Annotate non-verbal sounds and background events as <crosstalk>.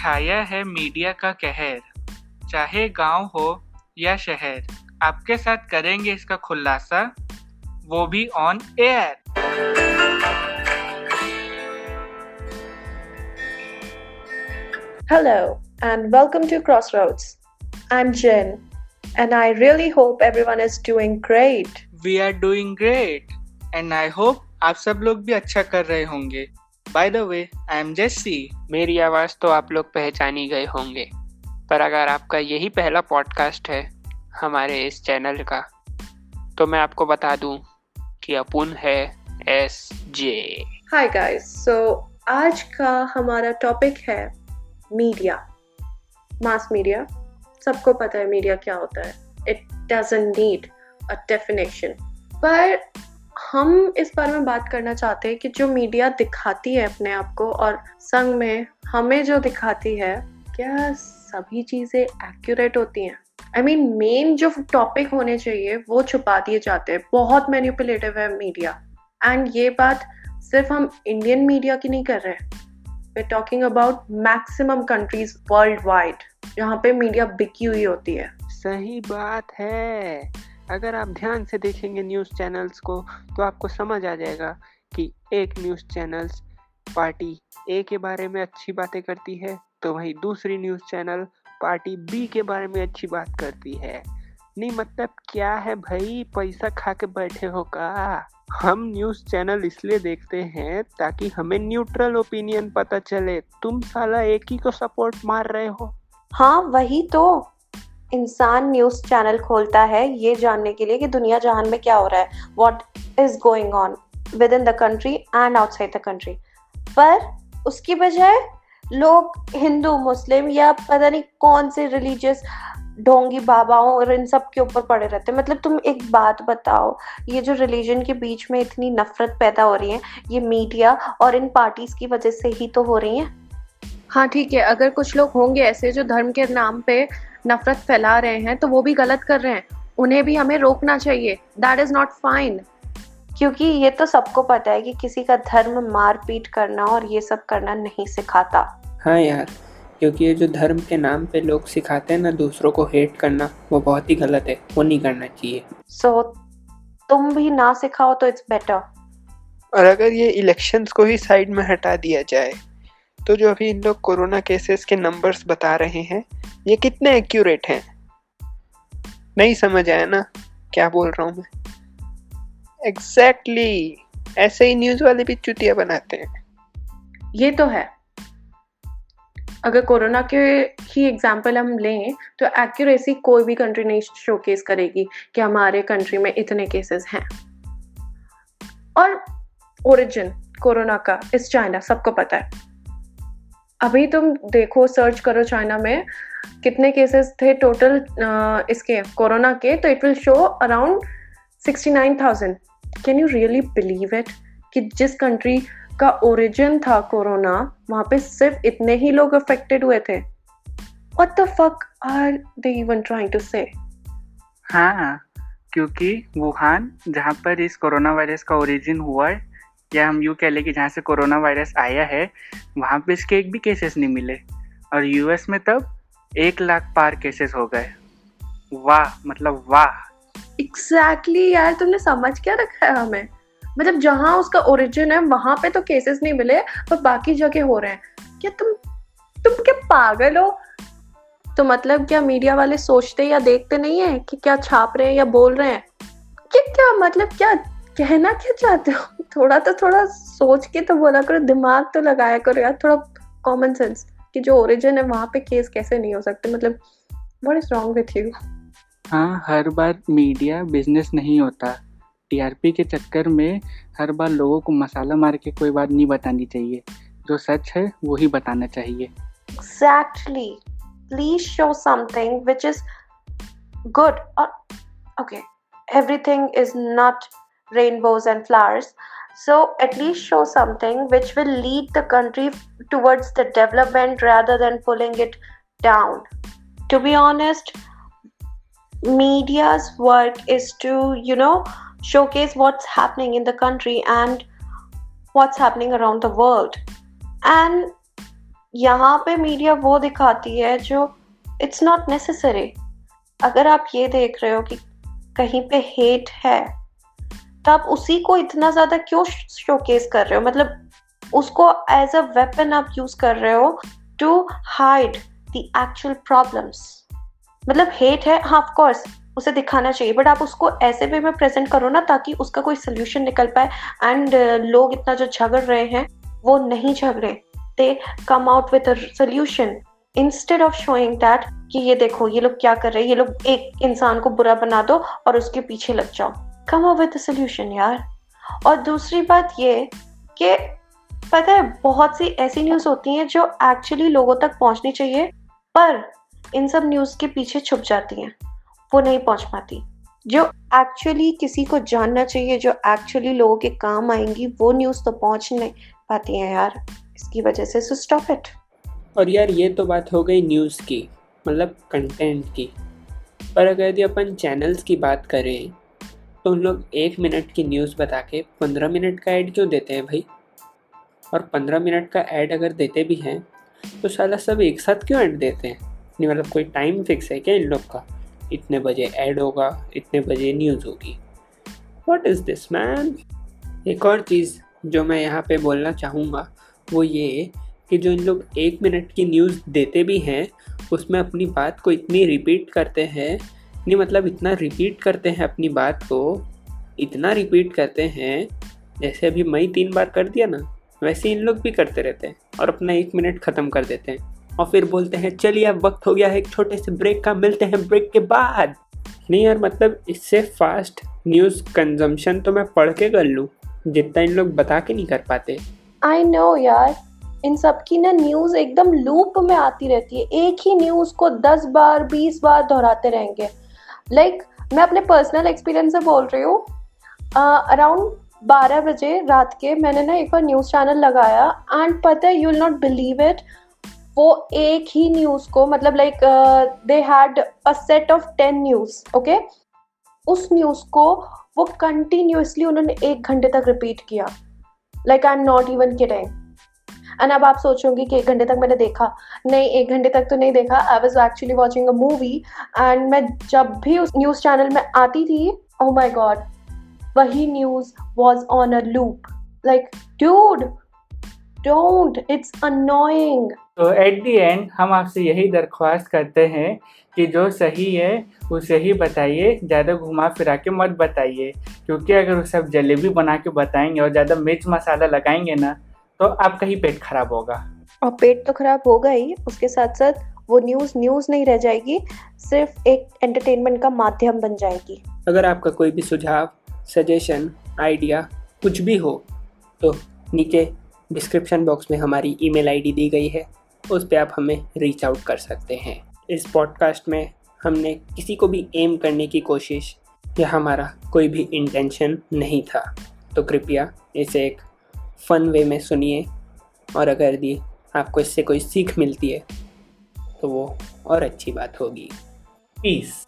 छाया है मीडिया का कहर चाहे गाँव हो या शहर आपके साथ करेंगे इसका खुलासा वो भी on air Hello and welcome to Crossroads. I'm Jen and I really hope everyone is doing great. We are doing great and I hope आप सब लोग भी अच्छा कर रहे होंगे by the way I am Jessie मेरी आवाज़ तो आप लोग पहचान ही गए होंगे पर अगर आपका यही पहला पॉडकास्ट है हमारे इस चैनल का तो मैं आपको बता दूँ कि अपुन है S J Hi guys. So आज का हमारा टॉपिक है मीडिया मास मीडिया सबको पता है मीडिया क्या होता है। It doesn't need a definition पर हम इस बारे में बात करना चाहते हैं कि जो मीडिया दिखाती है अपने आप को और संग में हमें जो दिखाती है, क्या सभी चीज़ें एक्यूरेट होती हैं? आई मीन मेन जो टॉपिक होने चाहिए, वो छुपा दिए जाते हैं। बहुत मैनिपुलेटिव है मीडिया एंड ये बात सिर्फ़ हम इंडियन मीडिया की नहीं कर रहे we talking about maximum countries worldwide जहाँ पे मीडिया बिकी हुई होती है। सही बात है। अगर आप ध्यान से देखेंगे न्यूज़ चैनल्स को तो आपको समझ आ जाएगा कि एक न्यूज़ चैनल्स पार्टी ए के बारे में अच्छी बातें करती है तो वहीं दूसरी न्यूज़ चैनल पार्टी बी के बारे में अच्छी बात करती है। नहीं मतलब क्या है भाई? पैसा खा के बैठे हो का? हम न्यूज़ चैनल इसलिए देखते हैं ताकि हमें न्यूट्रल ओपिनियन पता चले। तुम साला एक ही को सपोर्ट मार रहे हो। हाँ वही तो। इंसान न्यूज़ चैनल खोलता है ये जानने के लिए कि दुनिया जहान में क्या हो रहा है what is going on within the country and outside the country पर उसकी बजाय लोग हिंदू, मुस्लिम या पता नहीं कौन से रिलीजियस ढोंगी, बाबाओं और इन सब के ऊपर पड़े रहते हैं। मतलब तुम एक बात बताओ, ये जो रिलीजन के बीच में इतनी नफरत पैदा हो रही है, ये मीडिया और इन पार्टीज़ की वजह से ही तो हो रही है? हाँ ठीक है। अगर कुछ लोग होंगे ऐसे जो धर्म के नाम पे नफरत फैला रहे हैं तो वो भी गलत कर रहे हैं। उन्हें भी हमें रोकना चाहिए। दैट इज़ नॉट फाइन क्योंकि ये तो सबको पता है कि किसी का धर्म मारपीट करना और ये सब करना नहीं सिखाता। हाँ यार क्योंकि ये जो धर्म के नाम पे लोग सिखाते हैं ना दूसरों को हेट करना वो बहुत ही गलत है। वो नहीं करना चाहिए। सो so, तुम भी ना सिखाओ तो इट्स बेटर और अगर ये इलेक्शंस को ही साइड में हटा दिया जाए तो जो अभी इन लोग कोरोना केसेस के नंबर्स बता रहे हैं ये कितने एक्यूरेट हैं? नहीं समझ आया ना? क्या बोल रहा हूँ मैं? एग्जैक्टली exactly, ऐसे ही न्यूज़ वाले भी चुतिया बनाते हैं। ये तो है। अगर कोरोना के ही एग्ज़ाम्पल हम लें तो एक्यूरेसी कोई भी कंट्री नहीं शोकेस करेगी कि हमारे कंट्री में इतने केसेस हैं। और ओरिजिन कोरोना का इस चाइना सबको पता है। अभी तुम देखो सर्च करो चाइना में कितने केसेस थे टोटल इसके कोरोना के तो it will show around 69,000 can you really believe it कि जिस कंट्री का ओरिजिन था कोरोना वहाँ पे सिर्फ़ इतने ही लोग अफेक्टेड हुए थे। What the fuck are they even trying to say हाँ क्योंकि वुहान जहाँ पर इस कोरोना वायरस का ओरिजिन हुआ है या हम यूँ कह लें कि जहाँ से कोरोना वायरस आया है वहाँ पे इसके एक भी केसेस नहीं मिले। और यूएस में तब एक लाख पार केसेस हो गए। वाह मतलब वाह। एग्जैक्टली exactly, यार तुमने समझ क्या रखा है हमें? मतलब जहाँ उसका ओरिजिन है वहाँ पे तो केसेस नहीं मिले पर बाकी जगह हो रहे हैं। क्या तुम तुम क्या पागल हो? तो मतलब क्या मीडिया वाले सोचते या देखते नहीं है कि क्या छाप रहे हैं या बोल रहे हैं? कि क्या मतलब क्या कहना क्या चाहते हो? <laughs> थोड़ा तो थोड़ा सोच के तो बोला करो दिमाग तो लगाया करो यार थोड़ा कॉमन सेंस कि जो ओरिजिन है वहाँ पे केस कैसे नहीं हो सकते? मतलब what is wrong with you हाँ हर बार मीडिया बिज़नेस नहीं होता। टीआरपी के चक्कर में हर बार लोगों को मसाला मार के कोई बात नहीं बतानी चाहिए। जो सच है वो ही बताना चाहिए। Exactly. Please show something which is good. Or okay. Everything is not rainbows and flowers. so at least show something which will lead the country towards the development rather than pulling it down to be honest media's work is to you know showcase what's happening in the country and what's happening around the world and यहाँ पे media वो दिखाती है जो it's not necessary अगर आप ये देख रहे हो कि कहीं पे हेट है तो आप उसी को इतना ज़्यादा क्यों शोकेस कर रहे हो? मतलब उसको एज अ वेपन आप यूज़ कर रहे हो to hide the actual problems मतलब हेट है हाँ ऑफ़ कोर्स उसे दिखाना चाहिए बट आप उसको ऐसे वे में प्रेजेंट करो ना ताकि उसका कोई सोल्यूशन निकल पाए एंड uh, लोग इतना जो झगड़ रहे हैं वो नहीं झगड़े। They come out with solution instead of showing that कि ये देखो ये लोग क्या कर रहे हैं? ये लोग एक इंसान को बुरा बना दो और उसके पीछे लग जाओ। कम अप विद सोल्यूशन यार। और दूसरी बात ये कि पता है, बहुत सी ऐसी न्यूज़ होती हैं जो एक्चुअली लोगों तक पहुंचनी चाहिए, पर इन सब न्यूज़ के पीछे छुप जाती हैं। वो नहीं पहुँच पाती। जो एक्चुअली किसी को जानना चाहिए, जो एक्चुअली लोगों के काम आएँगी, वो न्यूज़ तो पहुँच नहीं पाती हैं यार। इसकी वजह से सो स्टॉप इट और यार, ये तो बात हो गई न्यूज़ की मतलब कंटेंट की। पर अगर यदि अपन चैनल्स की बात करें तो उन लोग एक मिनट की न्यूज़ बता के पंद्रह मिनट का ऐड क्यों देते हैं भाई? और पंद्रह मिनट का ऐड अगर देते भी हैं तो साला सब एक साथ क्यों ऐड देते हैं? नहीं मतलब कोई टाइम फिक्स है क्या इन लोग का? इतने बजे ऐड होगा, इतने बजे न्यूज़ होगी। वॉट इज़ दिस मैन एक और चीज़ जो मैं यहाँ पे बोलना चाहूँगा, वो ये कि जो इन लोग एक मिनट की न्यूज़ देते भी हैं, उसमें अपनी बात को इतनी रिपीट करते हैं नहीं मतलब इतना रिपीट करते हैं अपनी बात को, इतना रिपीट करते हैं, जैसे अभी मई तीन बार कर दिया ना, वैसे इन लोग भी करते रहते हैं और अपना एक मिनट ख़त्म कर देते हैं। और फिर बोलते हैं, चलिए अब वक्त हो गया है एक छोटे से ब्रेक का, मिलते हैं ब्रेक के बाद। नहीं यार मतलब इससे फास्ट न्यूज़ कंजम्पशन तो मैं पढ़ के कर लूँ, जितना इन लोग बता के नहीं कर पाते। आई नो यार, इन सब की ना न्यूज़ एकदम लूप में आती रहती है। एक ही न्यूज़ को दस बार, बीस बार दोहराते रहेंगे। लाइक like, मैं अपने पर्सनल एक्सपीरियंस से बोल रही हूँ। अराउंड बारह बजे रात के मैंने ना एक बार न्यूज़ चैनल लगाया एंड पता है you will not believe it वो एक ही न्यूज़ को मतलब like they had a set of ten news okay उस न्यूज़ को वो कंटिन्यूसली उन्होंने एक घंटे तक रिपीट किया। Like I am not even kidding and अब आप सोचोगे कि एक घंटे तक मैंने देखा। नहीं, एक घंटे तक तो नहीं देखा। I was actually watching a movie and मैं जब भी उस न्यूज़ चैनल में आती थी ओ माई गॉड वही news was on a loop like dude don't it's annoying तो एट दी एंड हम आपसे यही दरख्वास्त करते हैं कि जो सही है, उसे ही बताइए। ज़्यादा घुमा फिरा के मत बताइए। क्योंकि अगर वो सब जलेबी बना के बताएँगे और ज़्यादा मिर्च मसाला लगाएँगे ना तो आपका ही पेट खराब होगा। और पेट तो खराब होगा ही उसके साथ साथ वो न्यूज़ न्यूज़ नहीं रह जाएगी सिर्फ़ एक एंटरटेनमेंट का माध्यम बन जाएगी। अगर आपका कोई भी सुझाव सजेशन आइडिया कुछ भी हो तो नीचे डिस्क्रिप्शन बॉक्स में हमारी ईमेल आईडी दी गई है उस पर आप हमें रीच आउट कर सकते हैं। इस पॉडकास्ट में हमने किसी को भी एम करने की कोशिश या हमारा कोई भी इंटेंशन नहीं था तो कृपया इसे एक फ़न वे में सुनिए और अगर दी आपको इससे कोई सीख मिलती है तो वो और अच्छी बात होगी। पीस